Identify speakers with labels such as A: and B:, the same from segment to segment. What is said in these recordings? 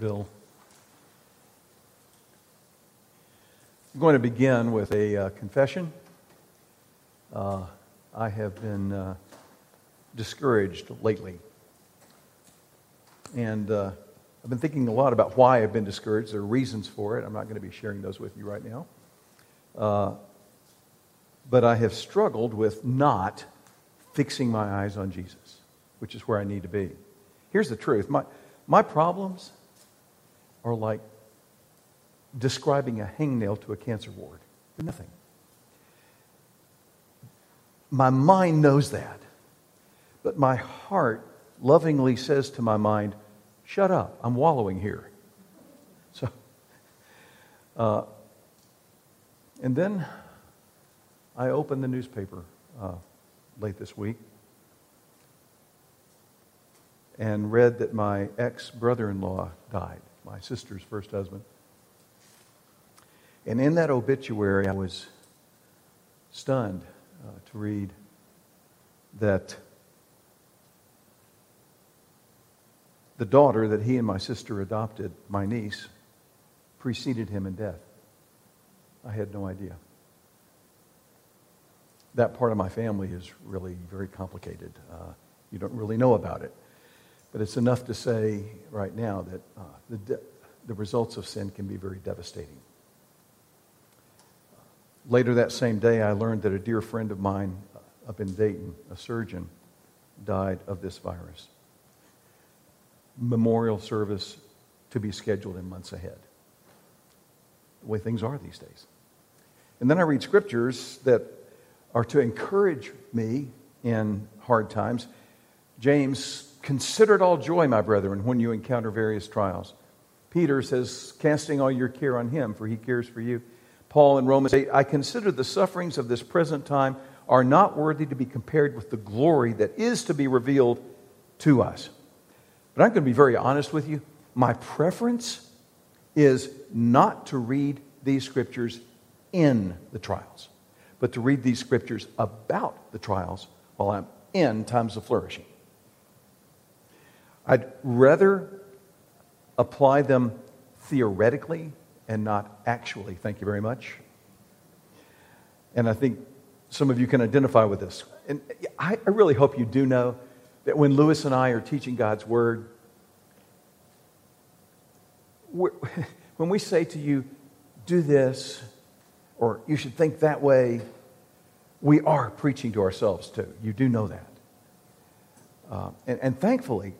A: Bill. I'm going to begin with a uh, confession. Uh, I have been uh, discouraged lately. And uh, I've been thinking a lot about why I've been discouraged. There are reasons for it. I'm not going to be sharing those with you right now. Uh, but I have struggled with not fixing my eyes on Jesus, which is where I need to be. Here's the truth my, my problems are like describing a hangnail to a cancer ward. They're nothing. My mind knows that. But my heart lovingly says to my mind, shut up, I'm wallowing here. So, uh, and then I opened the newspaper uh, late this week and read that my ex brother in law died, my sister's first husband. And in that obituary, I was stunned uh, to read that the daughter that he and my sister adopted, my niece, preceded him in death. I had no idea. That part of my family is really very complicated. Uh, you don't really know about it. But it's enough to say right now that uh, the, de- the results of sin can be very devastating. Later that same day, I learned that a dear friend of mine up in Dayton, a surgeon, died of this virus. Memorial service to be scheduled in months ahead. The way things are these days. And then I read scriptures that are to encourage me in hard times. James Consider it all joy, my brethren, when you encounter various trials. Peter says, casting all your care on him, for he cares for you. Paul in Romans 8, I consider the sufferings of this present time are not worthy to be compared with the glory that is to be revealed to us. But I'm going to be very honest with you. My preference is not to read these scriptures in the trials, but to read these scriptures about the trials while I'm in times of flourishing. I'd rather apply them theoretically and not actually. Thank you very much. And I think some of you can identify with this. And I, really hope you do know that when Lewis and I are teaching God's Word, when we say to you, do this, or you should think that way, we are preaching to ourselves too. You do know that. Uh, and, and thankfully,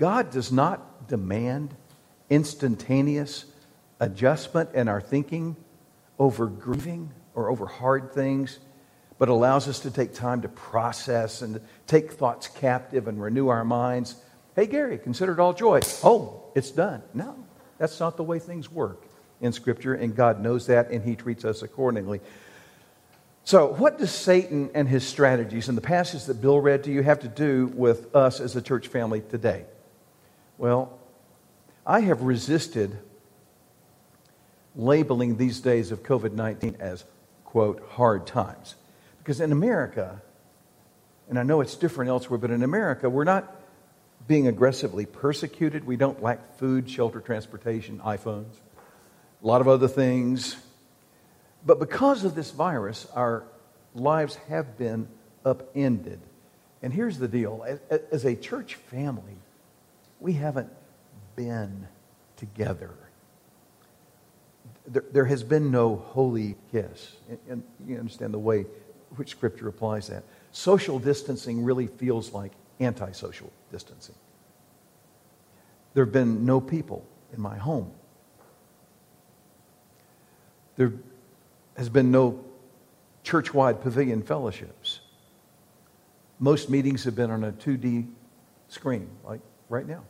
A: God does not demand instantaneous adjustment in our thinking over grieving or over hard things, but allows us to take time to process and take thoughts captive and renew our minds. Hey, Gary, consider it all joy. Oh, it's done. No, that's not the way things work in Scripture, and God knows that, and He treats us accordingly. So, what does Satan and his strategies and the passage that Bill read to you have to do with us as a church family today? Well, I have resisted labeling these days of COVID 19 as, quote, hard times. Because in America, and I know it's different elsewhere, but in America, we're not being aggressively persecuted. We don't lack food, shelter, transportation, iPhones, a lot of other things. But because of this virus, our lives have been upended. And here's the deal as, as a church family, we haven't been together. There, there has been no holy kiss. And, and you understand the way which Scripture applies that. Social distancing really feels like antisocial distancing. There have been no people in my home. There has been no church wide pavilion fellowships. Most meetings have been on a 2D screen, like right now.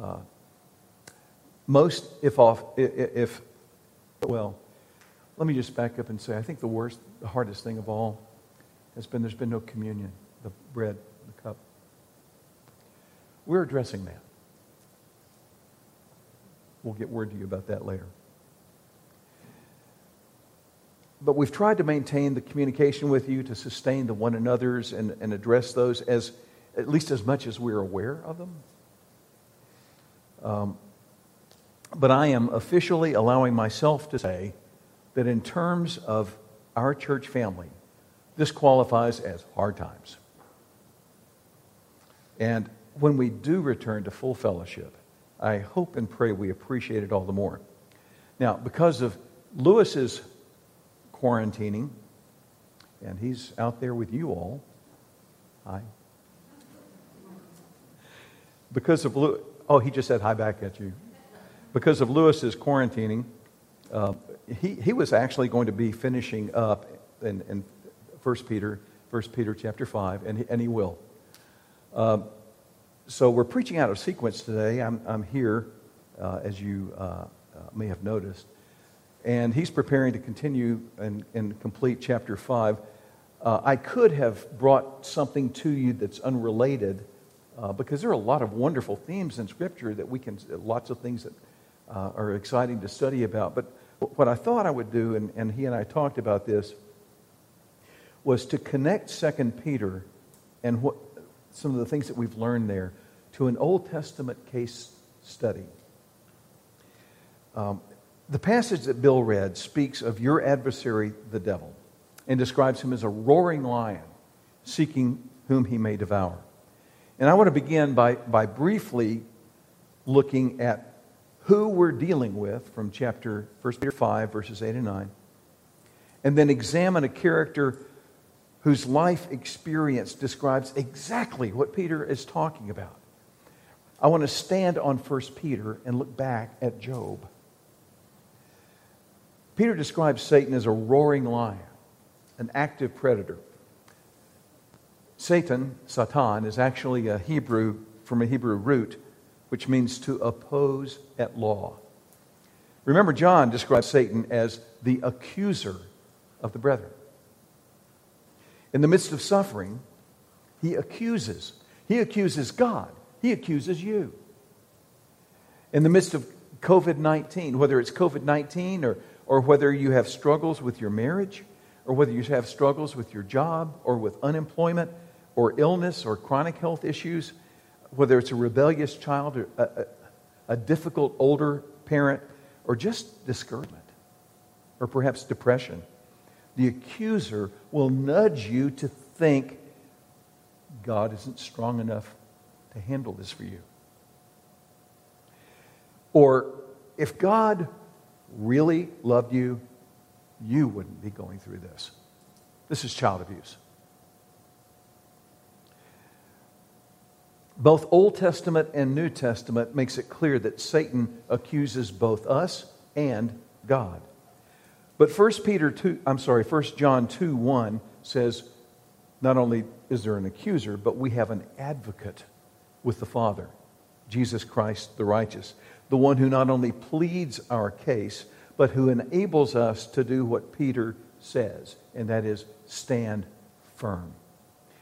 A: Uh, most, if off, if, well, let me just back up and say, I think the worst, the hardest thing of all has been there's been no communion, the bread, the cup. We're addressing that. We'll get word to you about that later. But we've tried to maintain the communication with you to sustain the one another's and, and address those as at least as much as we're aware of them. Um, but I am officially allowing myself to say that in terms of our church family, this qualifies as hard times. And when we do return to full fellowship, I hope and pray we appreciate it all the more. Now, because of Lewis's quarantining, and he's out there with you all. Hi. Because of Lewis, oh, he just said hi back at you. Because of Lewis's quarantining, uh, he, he was actually going to be finishing up in, in 1 Peter, 1 Peter chapter 5, and he, and he will. Uh, so we're preaching out of sequence today. I'm, I'm here, uh, as you uh, uh, may have noticed. And he's preparing to continue and, and complete chapter 5. Uh, I could have brought something to you that's unrelated uh, because there are a lot of wonderful themes in Scripture that we can, lots of things that uh, are exciting to study about. But what I thought I would do, and, and he and I talked about this, was to connect 2 Peter and what, some of the things that we've learned there to an Old Testament case study. Um, the passage that Bill read speaks of your adversary, the devil and describes him as a roaring lion seeking whom he may devour. And I want to begin by, by briefly looking at who we're dealing with from chapter 1 Peter 5, verses 8 and 9, and then examine a character whose life experience describes exactly what Peter is talking about. I want to stand on 1 Peter and look back at Job. Peter describes Satan as a roaring lion an active predator. Satan, Satan, is actually a Hebrew from a Hebrew root, which means to oppose at law. Remember, John describes Satan as the accuser of the brethren. In the midst of suffering, he accuses. He accuses God. He accuses you. In the midst of COVID 19, whether it's COVID 19 or, or whether you have struggles with your marriage, or whether you have struggles with your job or with unemployment or illness or chronic health issues, whether it's a rebellious child or a, a, a difficult older parent or just discouragement or perhaps depression, the accuser will nudge you to think God isn't strong enough to handle this for you. Or if God really loved you, you wouldn't be going through this. This is child abuse. Both Old Testament and New Testament makes it clear that Satan accuses both us and God. But 1 Peter 2, I'm sorry, 1 John 2 1 says, not only is there an accuser, but we have an advocate with the Father, Jesus Christ the righteous, the one who not only pleads our case, but who enables us to do what Peter says, and that is stand firm.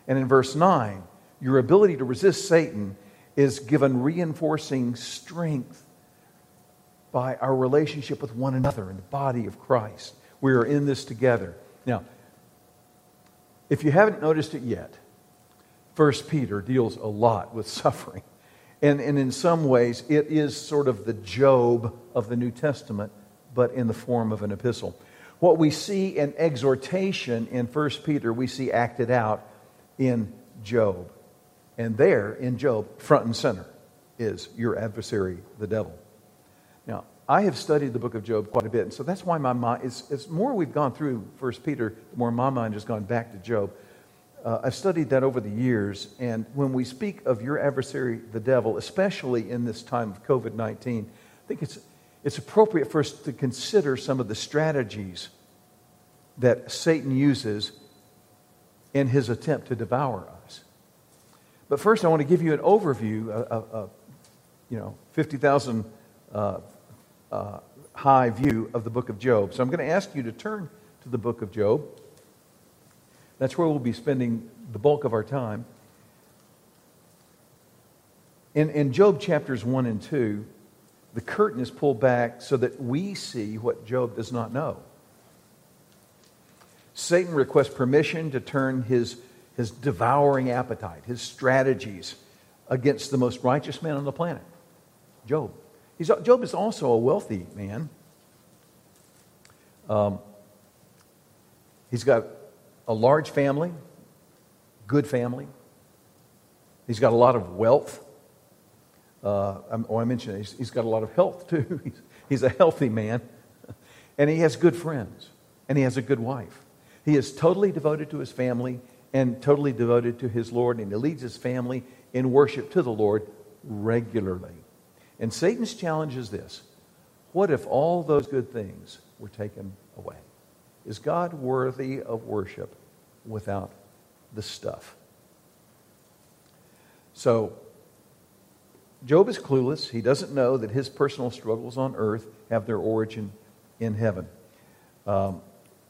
A: And in verse 9, your ability to resist Satan is given reinforcing strength by our relationship with one another in the body of Christ. We are in this together. Now, if you haven't noticed it yet, First Peter deals a lot with suffering. And, and in some ways, it is sort of the Job of the New Testament but in the form of an epistle. What we see in exhortation in 1 Peter, we see acted out in Job. And there, in Job, front and center, is your adversary, the devil. Now, I have studied the book of Job quite a bit, and so that's why my mind, it's, it's more we've gone through First Peter, the more my mind has gone back to Job. Uh, I've studied that over the years, and when we speak of your adversary, the devil, especially in this time of COVID 19, I think it's it's appropriate for us to consider some of the strategies that Satan uses in his attempt to devour us. But first, I want to give you an overview, a, you know, 50,000 uh, uh, high view of the book of Job. So I'm going to ask you to turn to the book of Job. That's where we'll be spending the bulk of our time. In, in Job chapters 1 and 2, the curtain is pulled back so that we see what Job does not know. Satan requests permission to turn his, his devouring appetite, his strategies, against the most righteous man on the planet. Job. He's, Job is also a wealthy man. Um, he's got a large family, good family. He's got a lot of wealth. Uh, oh, I mentioned he's, he's got a lot of health too. he's, he's a healthy man. And he has good friends. And he has a good wife. He is totally devoted to his family and totally devoted to his Lord. And he leads his family in worship to the Lord regularly. And Satan's challenge is this What if all those good things were taken away? Is God worthy of worship without the stuff? So, Job is clueless. He doesn't know that his personal struggles on earth have their origin in heaven. Um,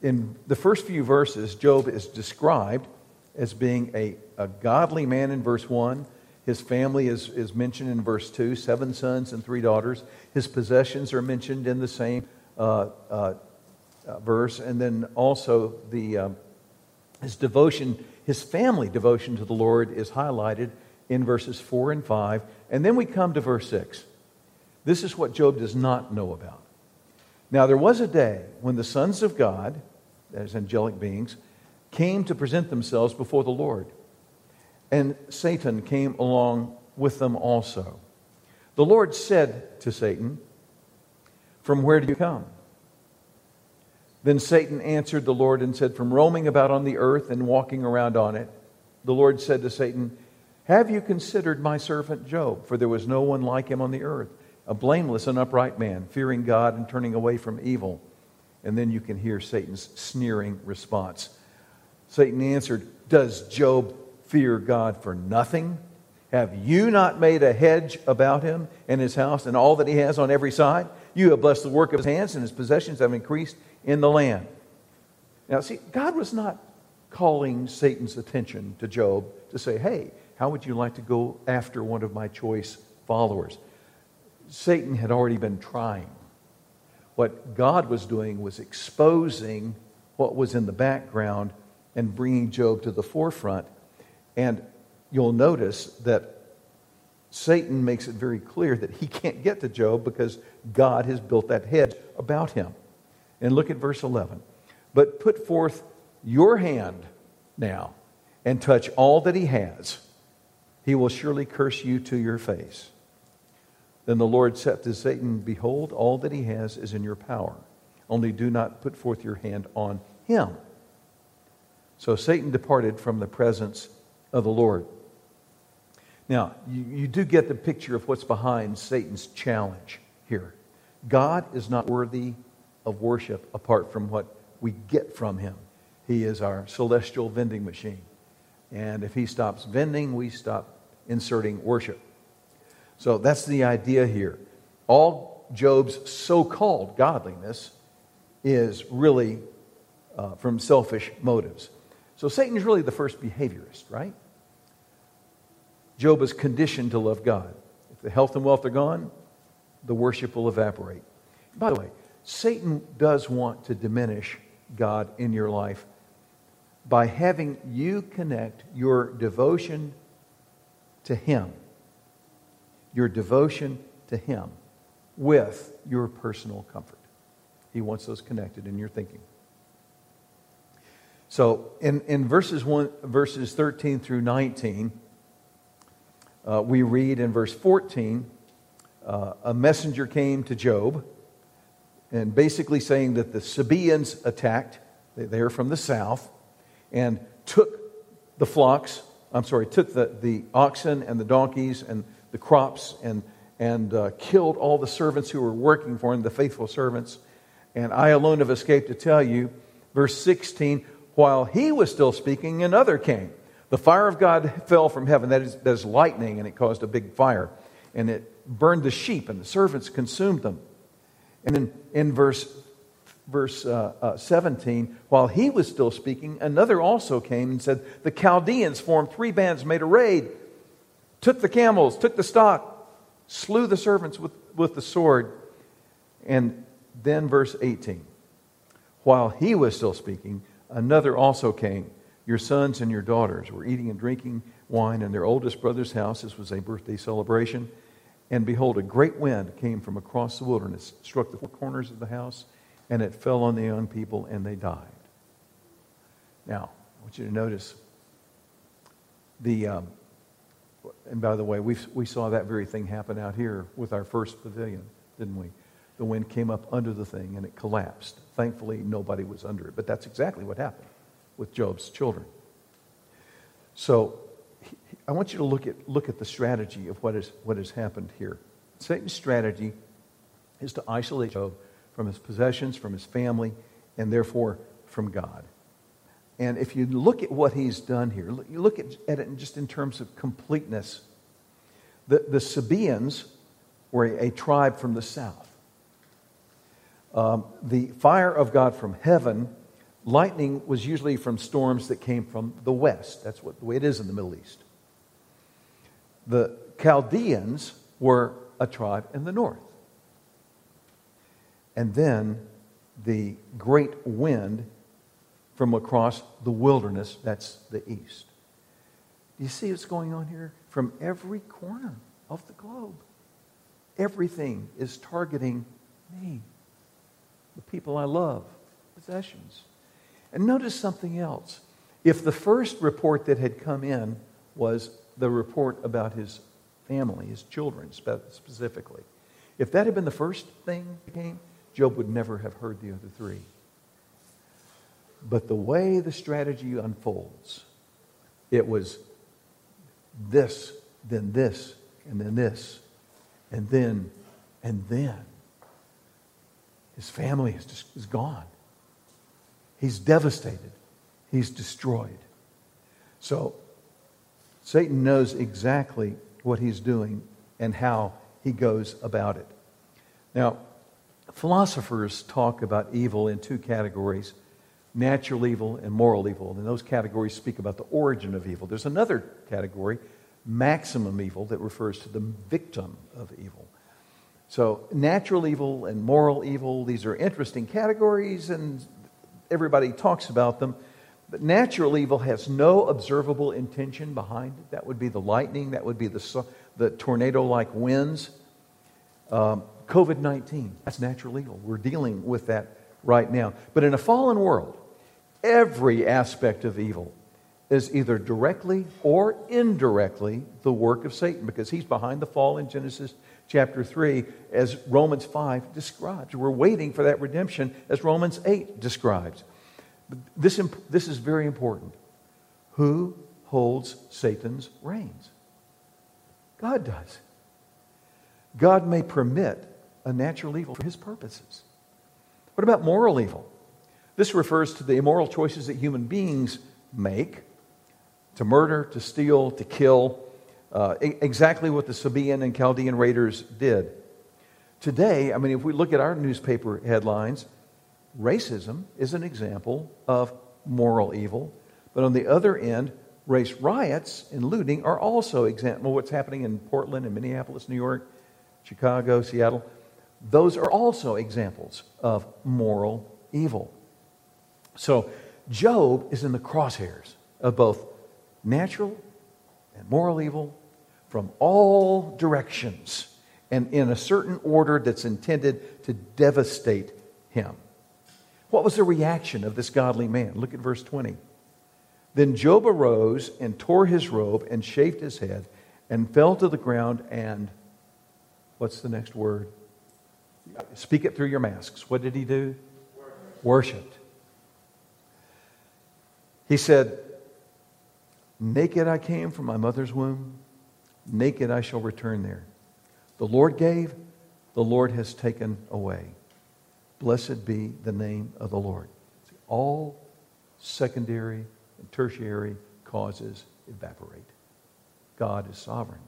A: in the first few verses, Job is described as being a, a godly man in verse 1. His family is, is mentioned in verse 2 seven sons and three daughters. His possessions are mentioned in the same uh, uh, uh, verse. And then also the, um, his devotion, his family devotion to the Lord is highlighted in verses 4 and 5. And then we come to verse 6. This is what Job does not know about. Now, there was a day when the sons of God, as angelic beings, came to present themselves before the Lord. And Satan came along with them also. The Lord said to Satan, From where do you come? Then Satan answered the Lord and said, From roaming about on the earth and walking around on it. The Lord said to Satan, have you considered my servant Job? For there was no one like him on the earth, a blameless and upright man, fearing God and turning away from evil. And then you can hear Satan's sneering response. Satan answered, Does Job fear God for nothing? Have you not made a hedge about him and his house and all that he has on every side? You have blessed the work of his hands, and his possessions have increased in the land. Now, see, God was not calling Satan's attention to Job to say, Hey, how would you like to go after one of my choice followers? Satan had already been trying. What God was doing was exposing what was in the background and bringing Job to the forefront. And you'll notice that Satan makes it very clear that he can't get to Job because God has built that hedge about him. And look at verse 11. But put forth your hand now and touch all that he has he will surely curse you to your face. Then the Lord said to Satan, Behold, all that he has is in your power. Only do not put forth your hand on him. So Satan departed from the presence of the Lord. Now, you, you do get the picture of what's behind Satan's challenge here. God is not worthy of worship apart from what we get from him. He is our celestial vending machine. And if he stops vending, we stop inserting worship. So that's the idea here. All Job's so called godliness is really uh, from selfish motives. So Satan is really the first behaviorist, right? Job is conditioned to love God. If the health and wealth are gone, the worship will evaporate. By the way, Satan does want to diminish God in your life by having you connect your devotion to Him, your devotion to Him, with your personal comfort. He wants those connected in your thinking. So in, in verses, one, verses 13 through 19, uh, we read in verse 14 uh, a messenger came to Job and basically saying that the Sabaeans attacked, they're from the south, and took the flocks, I'm sorry, took the, the oxen and the donkeys and the crops and, and uh, killed all the servants who were working for him, the faithful servants. And I alone have escaped to tell you, verse 16, while he was still speaking, another came. The fire of God fell from heaven, that is, that is lightning, and it caused a big fire. And it burned the sheep, and the servants consumed them. And then in verse verse uh, uh, 17, while he was still speaking, another also came and said, The Chaldeans formed three bands, made a raid, took the camels, took the stock, slew the servants with, with the sword. And then verse 18, while he was still speaking, another also came. Your sons and your daughters were eating and drinking wine in their oldest brother's house. This was a birthday celebration. And behold, a great wind came from across the wilderness, struck the four corners of the house, and it fell on the young people, and they died. Now, I want you to notice the, um, and by the way, we, we saw that very thing happen out here with our first pavilion, didn't we? The wind came up under the thing and it collapsed. Thankfully, nobody was under it, but that's exactly what happened with Job's children. So, I want you to look at, look at the strategy of what, is, what has happened here. Satan's strategy is to isolate Job from his possessions, from his family, and therefore from God. And if you look at what he's done here, you look at, at it just in terms of completeness. The, the Sabaeans were a, a tribe from the south. Um, the fire of God from heaven, lightning was usually from storms that came from the west. That's what, the way it is in the Middle East. The Chaldeans were a tribe in the north. And then the great wind from across the wilderness, that's the east. Do you see what's going on here? From every corner of the globe, everything is targeting me, the people I love, possessions. And notice something else. If the first report that had come in was the report about his family, his children specifically, if that had been the first thing that came, Job would never have heard the other three. But the way the strategy unfolds, it was this, then this, and then this, and then, and then. His family is, just, is gone. He's devastated. He's destroyed. So, Satan knows exactly what he's doing and how he goes about it. Now, philosophers talk about evil in two categories natural evil and moral evil. And those categories speak about the origin of evil. There's another category, maximum evil, that refers to the victim of evil. So, natural evil and moral evil, these are interesting categories, and everybody talks about them. But natural evil has no observable intention behind it. That would be the lightning, that would be the, the tornado like winds. Um, COVID 19, that's natural evil. We're dealing with that right now. But in a fallen world, every aspect of evil is either directly or indirectly the work of Satan because he's behind the fall in Genesis chapter 3 as Romans 5 describes. We're waiting for that redemption as Romans 8 describes. This, this is very important. Who holds Satan's reins? God does. God may permit a natural evil for his purposes. What about moral evil? This refers to the immoral choices that human beings make to murder, to steal, to kill, uh, exactly what the Sabaean and Chaldean raiders did. Today, I mean, if we look at our newspaper headlines, racism is an example of moral evil. But on the other end, race riots and looting are also example what's happening in Portland and Minneapolis, New York, Chicago, Seattle. Those are also examples of moral evil. So Job is in the crosshairs of both natural and moral evil from all directions and in a certain order that's intended to devastate him. What was the reaction of this godly man? Look at verse 20. Then Job arose and tore his robe and shaved his head and fell to the ground and, what's the next word? Speak it through your masks. What did he do? Worshipped. He said, Naked I came from my mother's womb, naked I shall return there. The Lord gave, the Lord has taken away. Blessed be the name of the Lord. See, all secondary and tertiary causes evaporate. God is sovereign.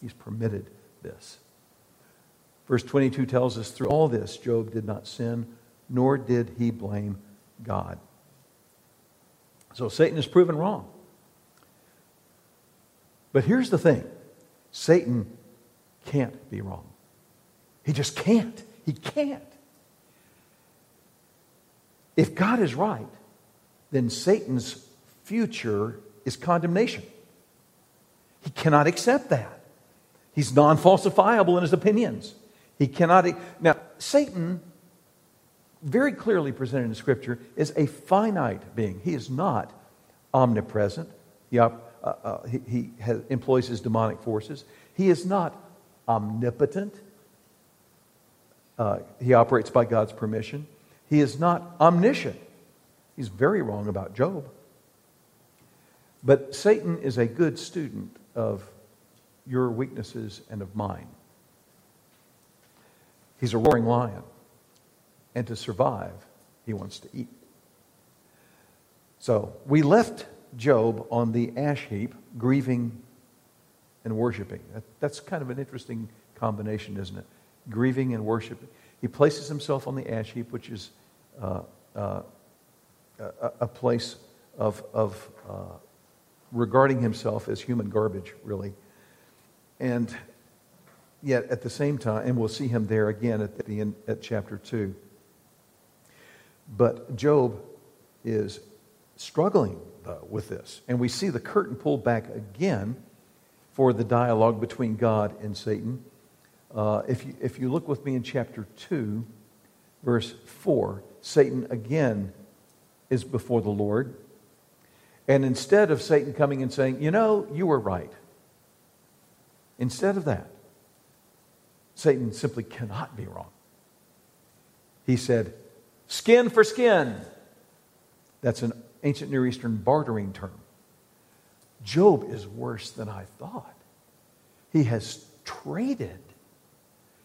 A: He's permitted this. Verse 22 tells us through all this, Job did not sin, nor did he blame God. So Satan is proven wrong. But here's the thing Satan can't be wrong. He just can't. He can't. If God is right, then Satan's future is condemnation. He cannot accept that. He's non falsifiable in his opinions. He cannot. Now, Satan, very clearly presented in Scripture, is a finite being. He is not omnipresent. He, uh, uh, he, he has, employs his demonic forces. He is not omnipotent. Uh, he operates by God's permission. He is not omniscient. He's very wrong about Job. But Satan is a good student of your weaknesses and of mine. He's a roaring lion. And to survive, he wants to eat. So we left Job on the ash heap, grieving and worshiping. That, that's kind of an interesting combination, isn't it? Grieving and worshiping. He places himself on the ash heap, which is uh, uh, a, a, place of, of uh, regarding himself as human garbage, really. And yet, at the same time, and we'll see him there again at the end at chapter 2. But Job is struggling though, with this. And we see the curtain pulled back again for the dialogue between God and Satan. Uh, if, you, if you look with me in chapter 2, verse 4, Satan again is before the Lord. And instead of Satan coming and saying, You know, you were right, instead of that, Satan simply cannot be wrong. He said, Skin for skin. That's an ancient Near Eastern bartering term. Job is worse than I thought. He has traded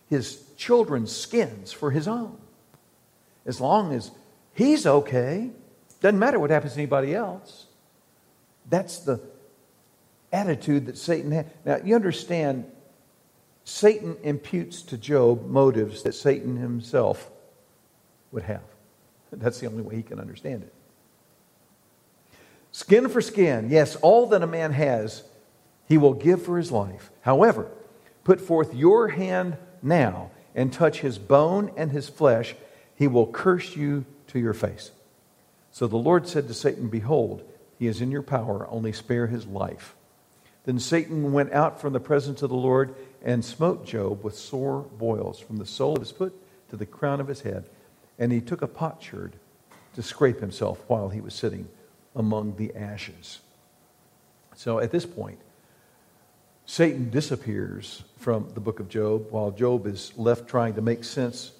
A: his children's skins for his own. As long as he's okay, doesn't matter what happens to anybody else. That's the attitude that Satan had. Now, you understand, Satan imputes to Job motives that Satan himself would have. That's the only way he can understand it. Skin for skin, yes, all that a man has, he will give for his life. However, put forth your hand now and touch his bone and his flesh, he will curse you to your face. So the Lord said to Satan, Behold, he is in your power, only spare his life. Then Satan went out from the presence of the Lord and smote Job with sore boils from the sole of his foot to the crown of his head. And he took a potsherd to scrape himself while he was sitting among the ashes. So at this point, Satan disappears from the book of Job while Job is left trying to make sense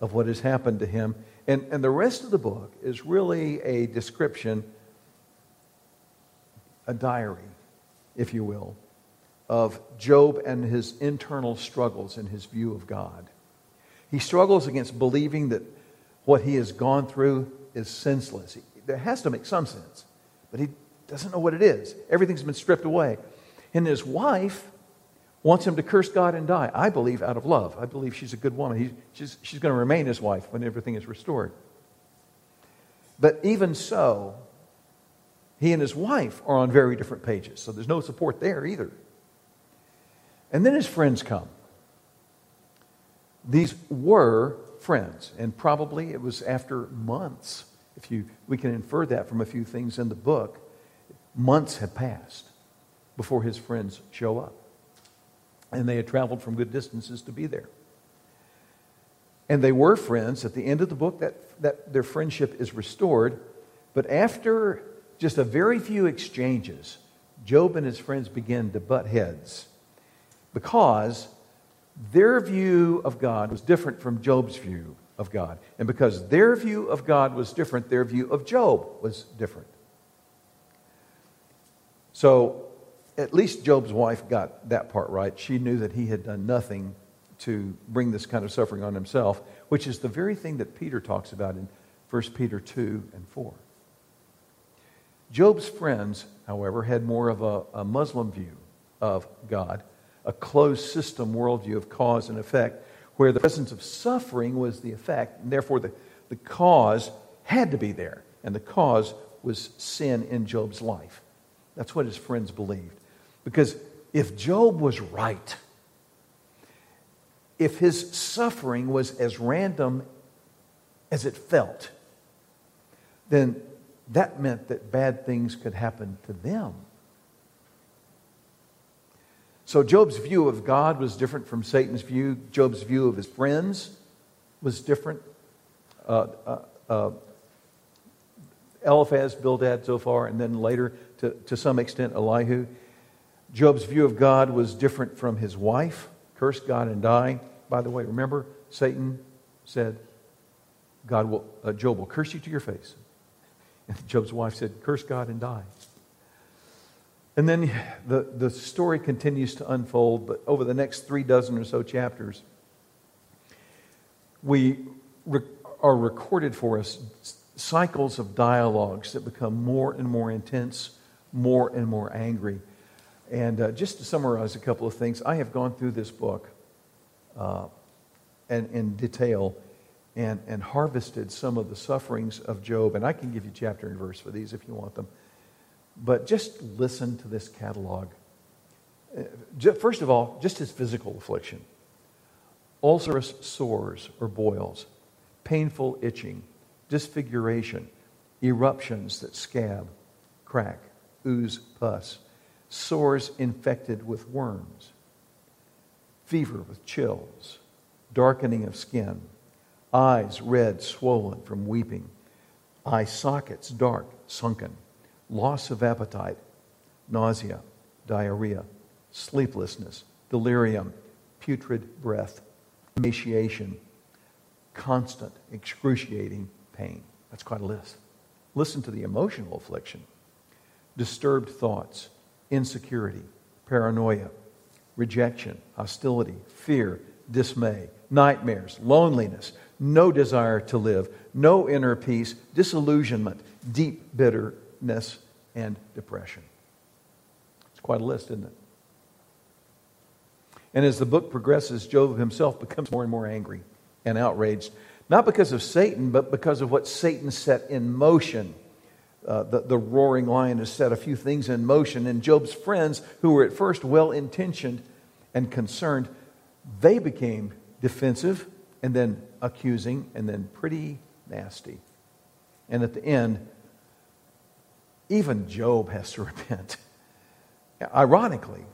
A: of what has happened to him. And, and the rest of the book is really a description, a diary, if you will, of Job and his internal struggles and his view of God. He struggles against believing that what he has gone through is senseless. It has to make some sense, but he doesn't know what it is. Everything's been stripped away. And his wife wants him to curse God and die. I believe out of love. I believe she's a good woman. He, she's, she's going to remain his wife when everything is restored. But even so, he and his wife are on very different pages. So there's no support there either. And then his friends come. These were friends, and probably it was after months. If you, we can infer that from a few things in the book. Months have passed before his friends show up. And they had traveled from good distances to be there. And they were friends. At the end of the book, that, that their friendship is restored. But after just a very few exchanges, Job and his friends begin to butt heads because their view of God was different from Job's view of God. And because their view of God was different, their view of Job was different. So at least Job's wife got that part right. She knew that he had done nothing to bring this kind of suffering on himself, which is the very thing that Peter talks about in 1 Peter 2 and 4. Job's friends, however, had more of a, a Muslim view of God, a closed system worldview of cause and effect, where the presence of suffering was the effect, and therefore the, the cause had to be there. And the cause was sin in Job's life. That's what his friends believed. Because if Job was right, if his suffering was as random as it felt, then that meant that bad things could happen to them. So Job's view of God was different from Satan's view. Job's view of his friends was different. Uh, uh, uh, Eliphaz, Bildad, Zophar, and then later, to, to some extent, Elihu. Job's view of God was different from his wife. Curse God and die. By the way, remember, Satan said, God will, uh, Job will curse you to your face. And Job's wife said, Curse God and die. And then the, the story continues to unfold, but over the next three dozen or so chapters, we re- are recorded for us cycles of dialogues that become more and more intense, more and more angry. And uh, just to summarize a couple of things, I have gone through this book uh, and, in detail and, and harvested some of the sufferings of Job. And I can give you chapter and verse for these if you want them. But just listen to this catalog. Uh, first of all, just his physical affliction ulcerous sores or boils, painful itching, disfiguration, eruptions that scab, crack, ooze pus, sores infected with worms, fever with chills, darkening of skin, eyes red, swollen from weeping, eye sockets dark, sunken loss of appetite, nausea, diarrhea, sleeplessness, delirium, putrid breath, emaciation, constant, excruciating pain. That's quite a list. Listen to the emotional affliction disturbed thoughts, insecurity, paranoia, rejection, hostility, fear, dismay, nightmares, loneliness, no desire to live, no inner peace, disillusionment, deep bitter sickness, and depression. It's quite a list, isn't it? And as the book progresses, Job himself becomes more and more angry and outraged, not because of Satan, but because of what Satan set in motion. Uh, the, the roaring lion has set a few things in motion, and Job's friends, who were at first well intentioned and concerned, they became defensive and then accusing and then pretty nasty. And at the end, even Job has to repent. Ironically,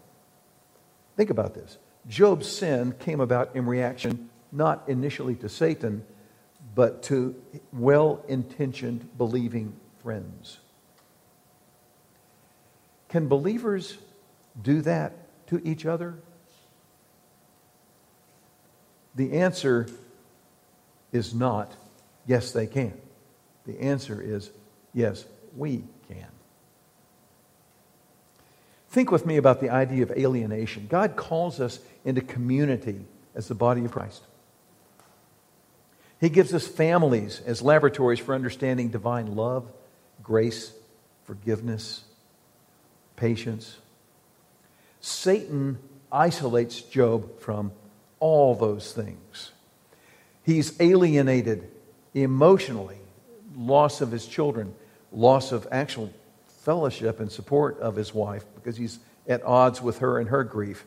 A: think about this Job's sin came about in reaction not initially to Satan, but to well intentioned believing friends. Can believers do that to each other? The answer is not yes, they can. The answer is yes, we can. Think with me about the idea of alienation. God calls us into community as the body of Christ. He gives us families as laboratories for understanding divine love, grace, forgiveness, patience. Satan isolates Job from all those things. He's alienated emotionally, loss of his children, loss of actual fellowship and support of his wife because he's at odds with her and her grief.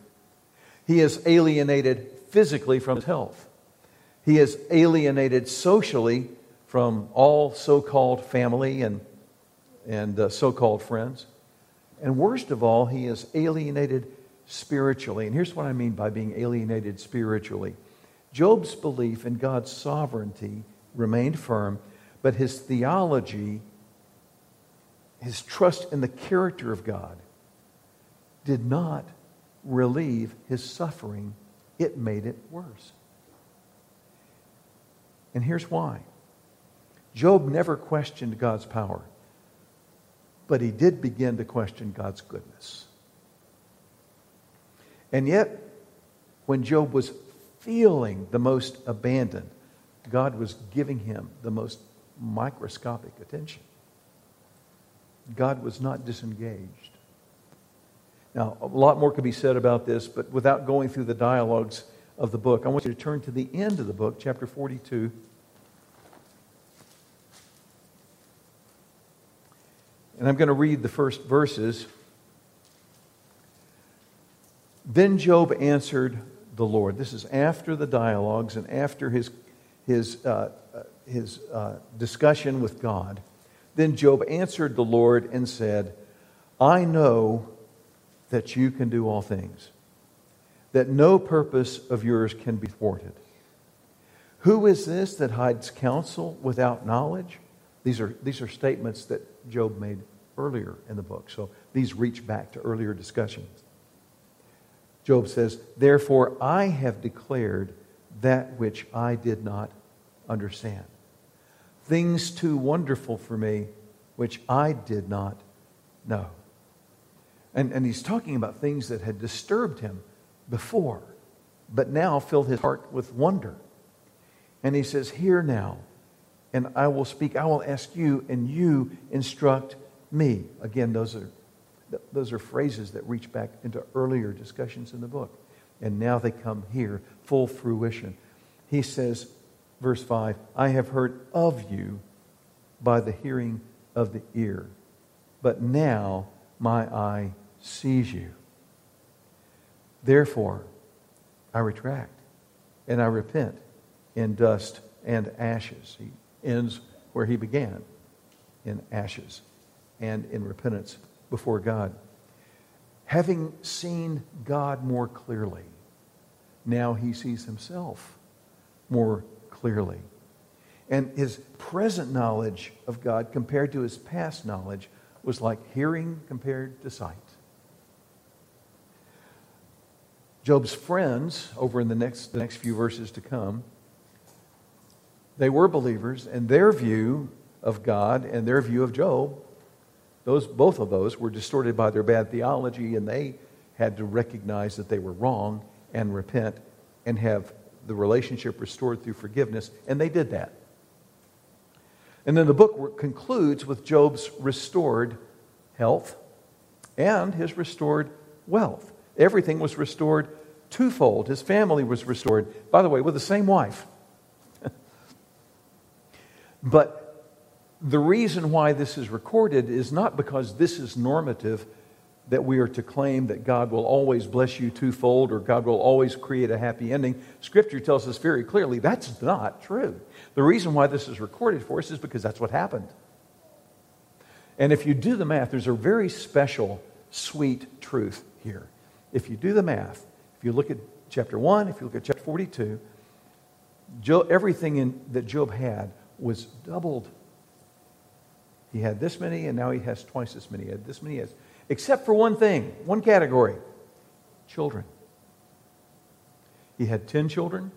A: He is alienated physically from his health. He is alienated socially from all so called family and, and uh, so called friends. And worst of all, he is alienated spiritually. And here's what I mean by being alienated spiritually Job's belief in God's sovereignty remained firm, but his theology his trust in the character of God did not relieve his suffering, it made it worse. And here's why Job never questioned God's power, but he did begin to question God's goodness. And yet, when Job was feeling the most abandoned, God was giving him the most microscopic attention. God was not disengaged. Now, a lot more could be said about this, but without going through the dialogues of the book, I want you to turn to the end of the book, chapter 42. And I'm going to read the first verses. Then Job answered the Lord. This is after the dialogues and after his, his, uh, uh his uh, discussion with God. Then Job answered the Lord and said, I know that you can do all things. that no purpose of yours can be thwarted. Who is this that hides counsel without knowledge? These are, these are statements that Job made earlier in the book. So these reach back to earlier discussions. Job says, Therefore I have declared that which I did not understand. Things too wonderful for me, which I did not know. And, and he's talking about things that had disturbed him before, but now filled his heart with wonder. And he says, Hear now, and I will speak. I will ask you, and you instruct me. Again, those are, those are phrases that reach back into earlier discussions in the book. And now they come here, full fruition. He says, verse 5 I have heard of you by the hearing of the ear, but now my eye sees you. Therefore, I retract and I repent in dust and ashes. He ends where he began in ashes and in repentance before God. Having seen God more clearly, now he sees himself more clearly. And his present knowledge of God compared to his past knowledge was like hearing compared to sight. Job's friends, over in the next, the next few verses to come, they were believers, and their view of God and their view of Job, those, both of those were distorted by their bad theology, and they had to recognize that they were wrong and repent and have the relationship restored through forgiveness, and they did that. And then the book concludes with Job's restored health and his restored wealth. Everything was restored twofold. His family was restored, by the way, with the same wife. but the reason why this is recorded is not because this is normative that we are to claim that God will always bless you twofold or God will always create a happy ending. Scripture tells us very clearly that's not true. The reason why this is recorded for us is because that's what happened. And if you do the math, there's a very special, sweet truth here. If you do the math, if you look at chapter 1, if you look at chapter 42, Job, everything in, that Job had was doubled. He had this many, and now he has twice as many. He had this many, he has, except for one thing, one category children. He had 10 children,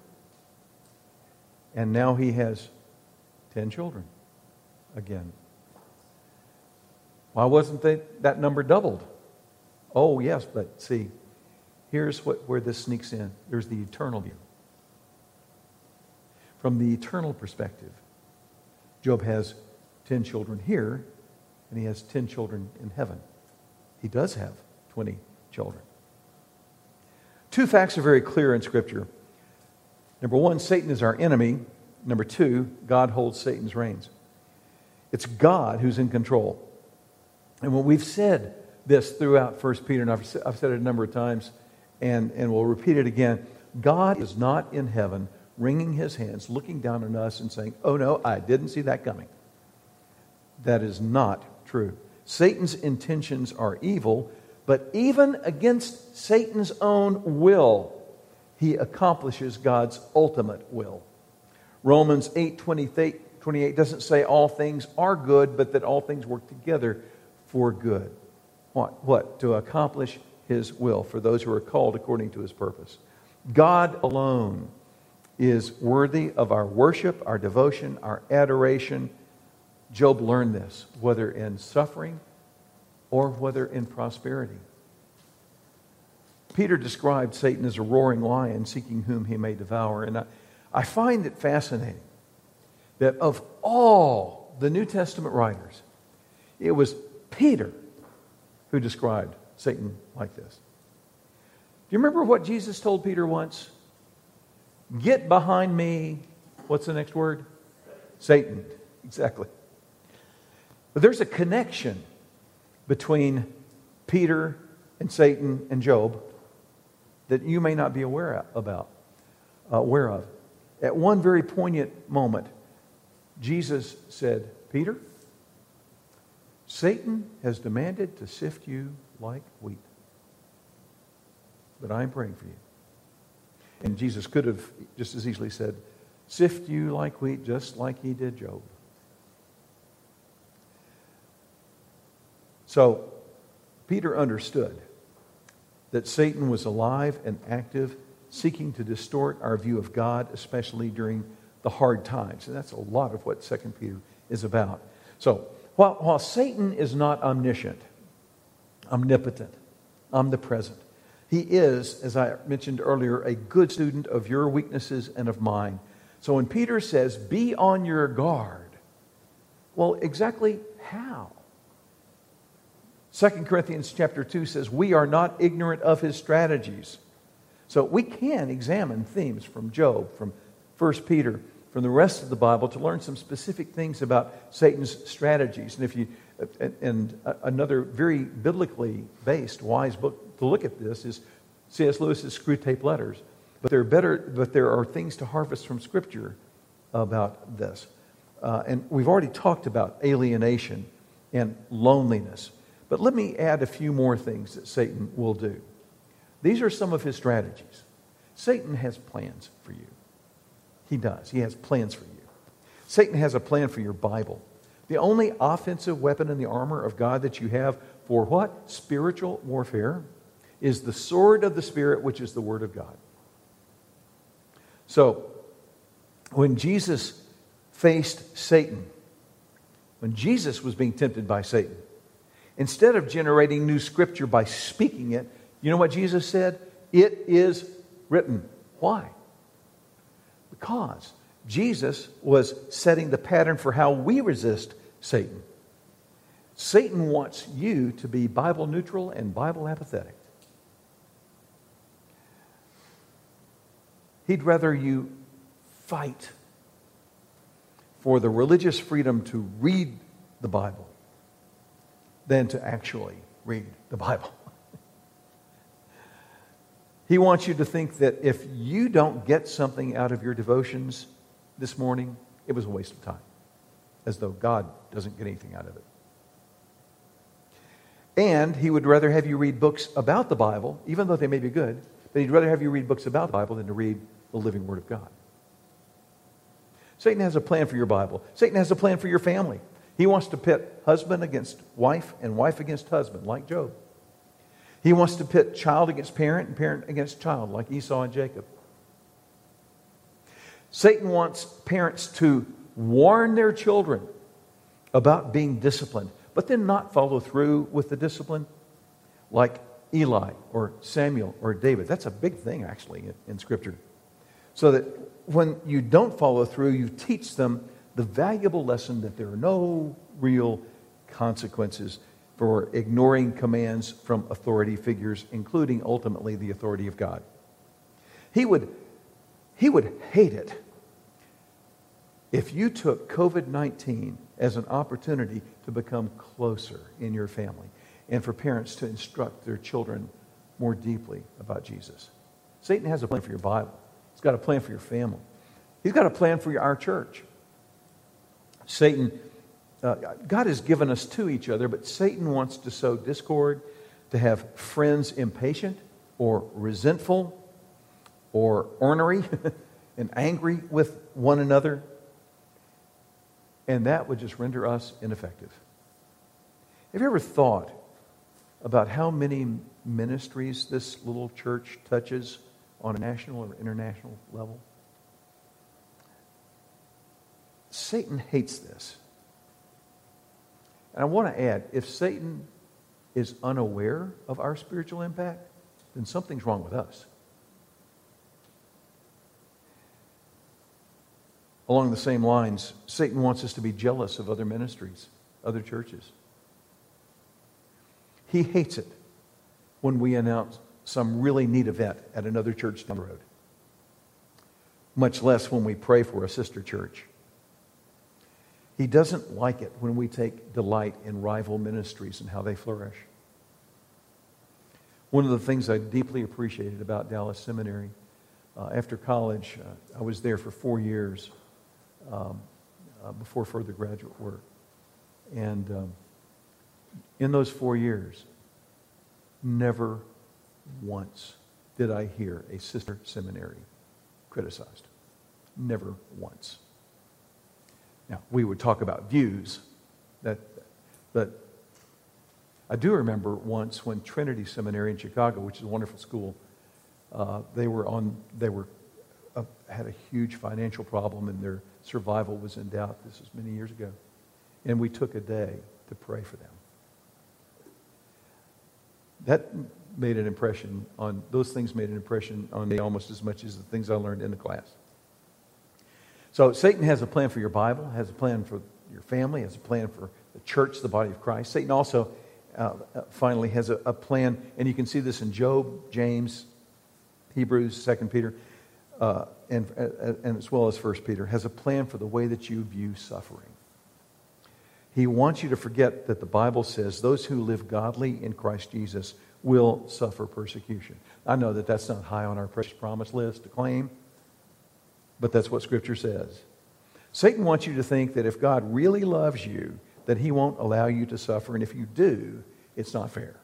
A: and now he has 10 children again. Why wasn't they, that number doubled? Oh, yes, but see, Here's what, where this sneaks in there's the eternal view. From the eternal perspective, Job has 10 children here, and he has 10 children in heaven. He does have 20 children. Two facts are very clear in Scripture. Number one, Satan is our enemy. Number two, God holds Satan's reins. It's God who's in control. And when we've said this throughout 1 Peter, and I've said it a number of times, and, and we'll repeat it again. God is not in heaven wringing his hands, looking down on us and saying, Oh no, I didn't see that coming. That is not true. Satan's intentions are evil, but even against Satan's own will, he accomplishes God's ultimate will. Romans 8 28, 28 doesn't say all things are good, but that all things work together for good. What? What? To accomplish his will for those who are called according to his purpose. God alone is worthy of our worship, our devotion, our adoration. Job learned this, whether in suffering or whether in prosperity. Peter described Satan as a roaring lion seeking whom he may devour. And I, I find it fascinating that of all the New Testament writers, it was Peter who described Satan like this. Do you remember what Jesus told Peter once? Get behind me. What's the next word? Satan. Exactly. But there's a connection between Peter and Satan and Job that you may not be aware about, uh, aware of. At one very poignant moment, Jesus said, Peter, Satan has demanded to sift you like wheat. But I'm praying for you. And Jesus could have just as easily said, sift you like wheat, just like he did Job. So Peter understood that Satan was alive and active, seeking to distort our view of God, especially during the hard times. And that's a lot of what 2 Peter is about. So, while, while Satan is not omniscient, omnipotent, omnipresent, he is, as I mentioned earlier, a good student of your weaknesses and of mine. So when Peter says, be on your guard, well, exactly how? 2 Corinthians chapter 2 says, We are not ignorant of his strategies. So we can examine themes from Job, from 1 Peter, from the rest of the Bible to learn some specific things about Satan's strategies. And if you and another very biblically based wise book to look at this is C.S. Lewis's Screwtape Letters. But there are better but there are things to harvest from scripture about this. Uh, and we've already talked about alienation and loneliness. But let me add a few more things that Satan will do. These are some of his strategies. Satan has plans for you. He does. He has plans for you. Satan has a plan for your Bible. The only offensive weapon in the armor of God that you have for what? Spiritual warfare is the sword of the Spirit, which is the Word of God. So, when Jesus faced Satan, when Jesus was being tempted by Satan, Instead of generating new scripture by speaking it, you know what Jesus said? It is written. Why? Because Jesus was setting the pattern for how we resist Satan. Satan wants you to be Bible neutral and Bible apathetic. He'd rather you fight for the religious freedom to read the Bible than to actually read the Bible. he wants you to think that if you don't get something out of your devotions this morning, it was a waste of time, as though God doesn't get anything out of it. And he would rather have you read books about the Bible, even though they may be good, but he'd rather have you read books about the Bible than to read the living Word of God. Satan has a plan for your Bible. Satan has a plan for your family. He wants to pit husband against wife and wife against husband, like Job. He wants to pit child against parent and parent against child, like Esau and Jacob. Satan wants parents to warn their children about being disciplined, but then not follow through with the discipline, like Eli or Samuel or David. That's a big thing, actually, in, Scripture. So that when you don't follow through, you teach them the valuable lesson that there are no real consequences for ignoring commands from authority figures, including ultimately the authority of God. He would, he would hate it if you took COVID 19 as an opportunity to become closer in your family and for parents to instruct their children more deeply about Jesus. Satan has a plan for your Bible, he's got a plan for your family, he's got a plan for our church. Satan, uh, God has given us to each other, but Satan wants to sow discord, to have friends impatient or resentful or ornery and angry with one another. And that would just render us ineffective. Have you ever thought about how many ministries this little church touches on a national or international level? Satan hates this. And I want to add if Satan is unaware of our spiritual impact, then something's wrong with us. Along the same lines, Satan wants us to be jealous of other ministries, other churches. He hates it when we announce some really neat event at another church down the road, much less when we pray for a sister church. He doesn't like it when we take delight in rival ministries and how they flourish. One of the things I deeply appreciated about Dallas Seminary, uh, after college, uh, I was there for four years um, uh, before further graduate work. And um, in those four years, never once did I hear a sister seminary criticized. Never once. Now, we would talk about views, that, but I do remember once when Trinity Seminary in Chicago, which is a wonderful school, uh, they were on, they were, uh, had a huge financial problem and their survival was in doubt. This was many years ago. And we took a day to pray for them. That made an impression on, those things made an impression on me almost as much as the things I learned in the class. So Satan has a plan for your Bible, has a plan for your family, has a plan for the church, the body of Christ. Satan also uh, uh finally has a, a, plan, and you can see this in Job, James, Hebrews, Second Peter, uh, and, uh, and as well as First Peter, has a plan for the way that you view suffering. He wants you to forget that the Bible says those who live godly in Christ Jesus will suffer persecution. I know that that's not high on our precious promise list to claim, but that's what Scripture says. Satan wants you to think that if God really loves you, that he won't allow you to suffer, and if you do, it's not fair.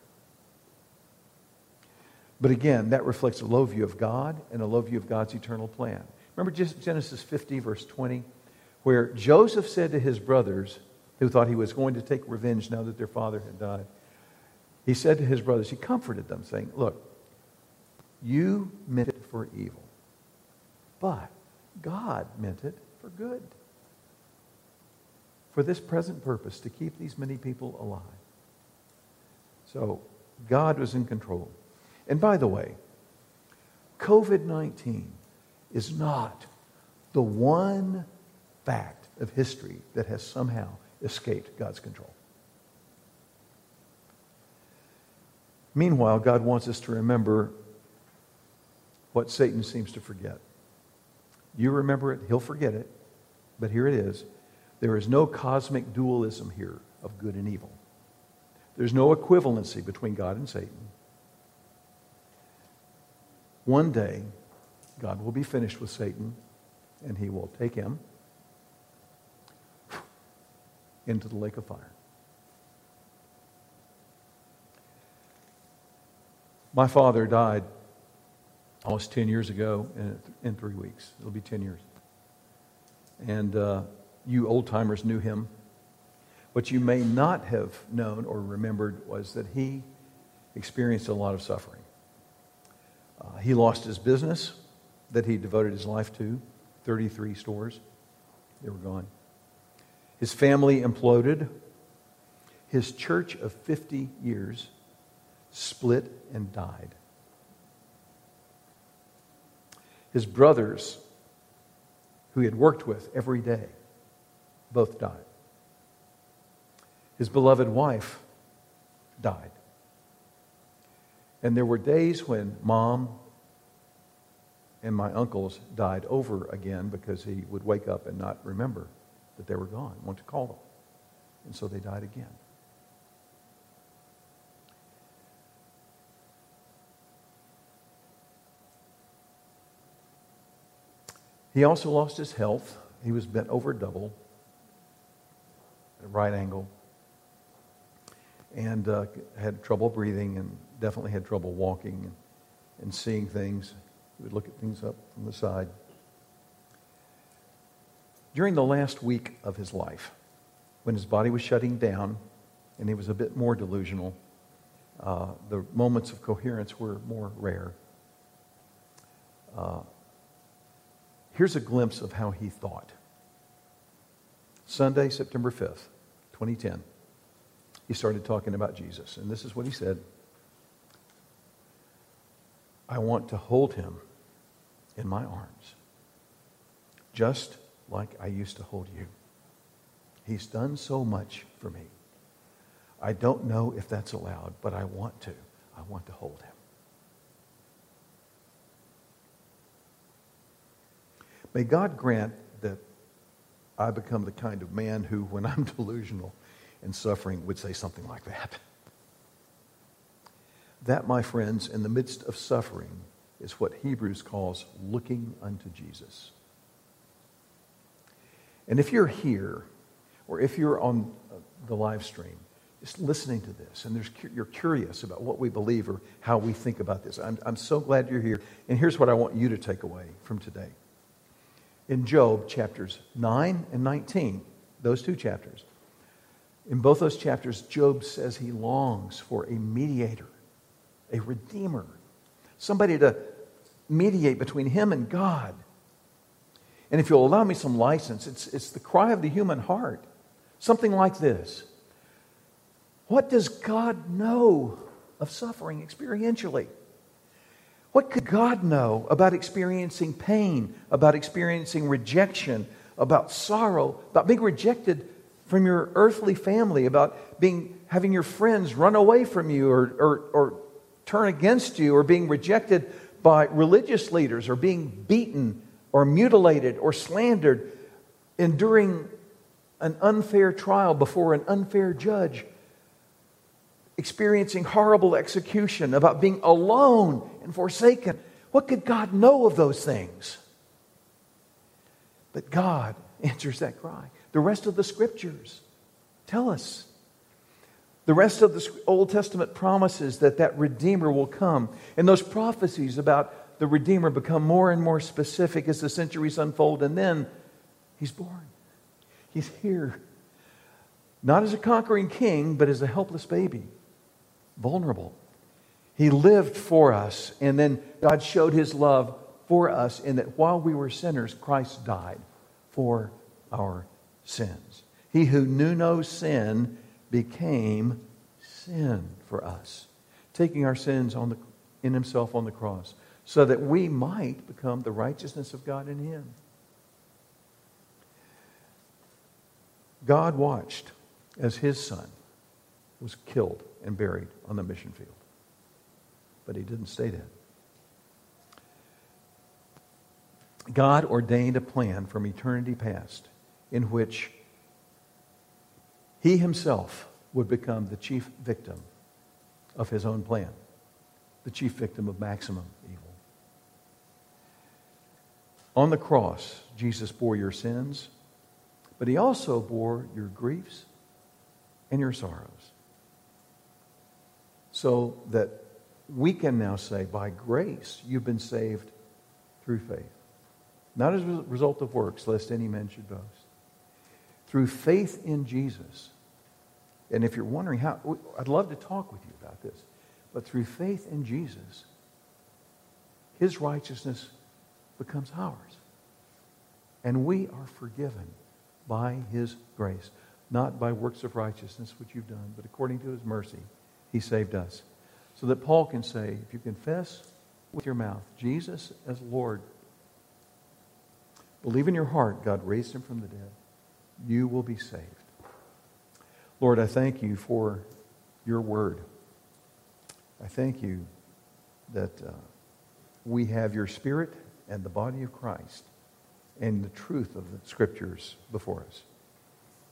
A: But again, that reflects a low view of God and a low view of God's eternal plan. Remember Genesis 50, verse 20, where Joseph said to his brothers, who thought he was going to take revenge now that their father had died, he said to his brothers, he comforted them, saying, Look, you meant it for evil, but God meant it for good. For this present purpose, to keep these many people alive. So God was in control. And by the way, COVID 19 is not the one fact of history that has somehow escaped God's control. Meanwhile, God wants us to remember what Satan seems to forget. You remember it, he'll forget it, but here it is. There is no cosmic dualism here of good and evil. There's no equivalency between God and Satan. One day, God will be finished with Satan, and he will take him into the lake of fire. My father died almost 10 years ago in, in three weeks. It'll be 10 years. And uh, you old timers knew him. What you may not have known or remembered was that he experienced a lot of suffering. Uh, he lost his business that he devoted his life to 33 stores, they were gone. His family imploded. His church of 50 years split and died. His brothers, who he had worked with every day, both died. His beloved wife died. And there were days when mom and my uncles died over again because he would wake up and not remember that they were gone, want to call them. And so they died again. He also lost his health. He was bent over double at a right angle and uh, had trouble breathing and definitely had trouble walking and, and seeing things. He would look at things up from the side. During the last week of his life, when his body was shutting down and he was a bit more delusional, uh, the moments of coherence were more rare. Uh, Here's a glimpse of how he thought. Sunday, September 5th, 2010, he started talking about Jesus. And this is what he said I want to hold him in my arms, just like I used to hold you. He's done so much for me. I don't know if that's allowed, but I want to. I want to hold him. May God grant that I become the kind of man who, when I'm delusional and suffering, would say something like that. That, my friends, in the midst of suffering, is what Hebrews calls looking unto Jesus. And if you're here, or if you're on uh, the live stream, just listening to this and you're curious about what we believe or how we think about this. I'm, I'm so glad you're here. And here's what I want you to take away from today. In Job chapters 9 and 19, those two chapters, in both those chapters, Job says he longs for a mediator, a redeemer, somebody to mediate between him and God. And if you'll allow me some license, it's, it's the cry of the human heart. Something like this What does God know of suffering experientially? What could God know about experiencing pain, about experiencing rejection, about sorrow, about being rejected from your earthly family, about being, having your friends run away from you or, or, or turn against you, or being rejected by religious leaders, or being beaten or mutilated or slandered, enduring an unfair trial before an unfair judge, experiencing horrible execution, about being alone and forsaken. What could God know of those things? But God answers that cry. The rest of the scriptures tell us. The rest of the Old Testament promises that that Redeemer will come. And those prophecies about the Redeemer become more and more specific as the centuries unfold. And then he's born. He's here. Not as a conquering king, but as a helpless baby, vulnerable. He lived for us, and then God showed his love for us in that while we were sinners, Christ died for our sins. He who knew no sin became sin for us, taking our sins on the, in himself on the cross, so that we might become the righteousness of God in him. God watched as his son was killed and buried on the mission field. But he didn't stay dead. God ordained a plan from eternity past in which he himself would become the chief victim of his own plan, the chief victim of maximum evil. On the cross, Jesus bore your sins but he also bore your griefs and your sorrows. So that we can now say, by grace, you've been saved through faith. Not as a result of works, lest any man should boast. Through faith in Jesus. And if you're wondering how, I'd love to talk with you about this. But through faith in Jesus, his righteousness becomes ours. And we are forgiven by his grace, not by works of righteousness which you've done, but according to his mercy, he saved us. So that Paul can say, if you confess with your mouth Jesus as Lord, believe in your heart God raised him from the dead, you will be saved. Lord, I thank you for your word. I thank you that uh, we have your spirit and the body of Christ and the truth of the scriptures before us.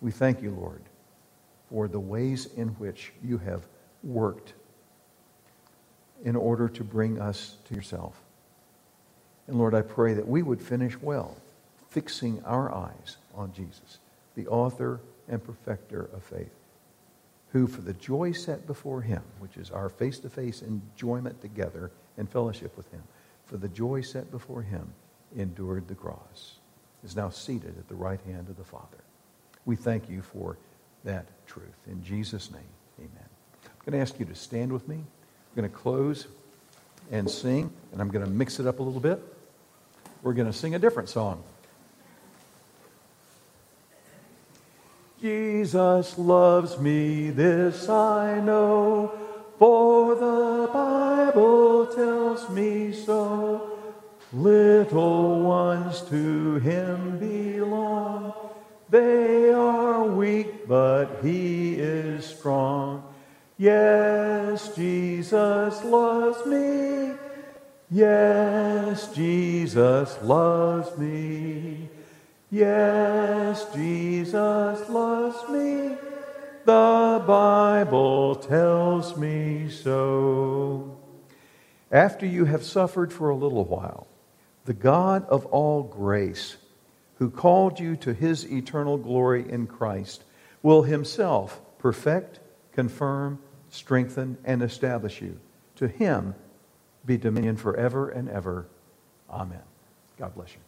A: We thank you, Lord, for the ways in which you have worked in order to bring us to yourself. And Lord, I pray that we would finish well, fixing our eyes on Jesus, the author and perfecter of faith, who for the joy set before him, which is our face-to-face enjoyment together and fellowship with him, for the joy set before him, endured the cross, is now seated at the right hand of the Father. We thank you for that truth. In Jesus' name, amen. I'm going to ask you to stand with me. I'm going to close and sing, and I'm going to mix it up a little bit. We're going to sing a different song. Jesus loves me, this I know, for the Bible tells me so. Little ones to him belong. They are weak, but he is strong. Yes, Jesus loves me. Yes, Jesus loves me. Yes, Jesus loves me. The Bible tells me so. After you have suffered for a little while, the God of all grace, who called you to his eternal glory in Christ, will himself perfect, confirm, strengthen, and establish you. To him be dominion forever and ever. Amen. God bless you.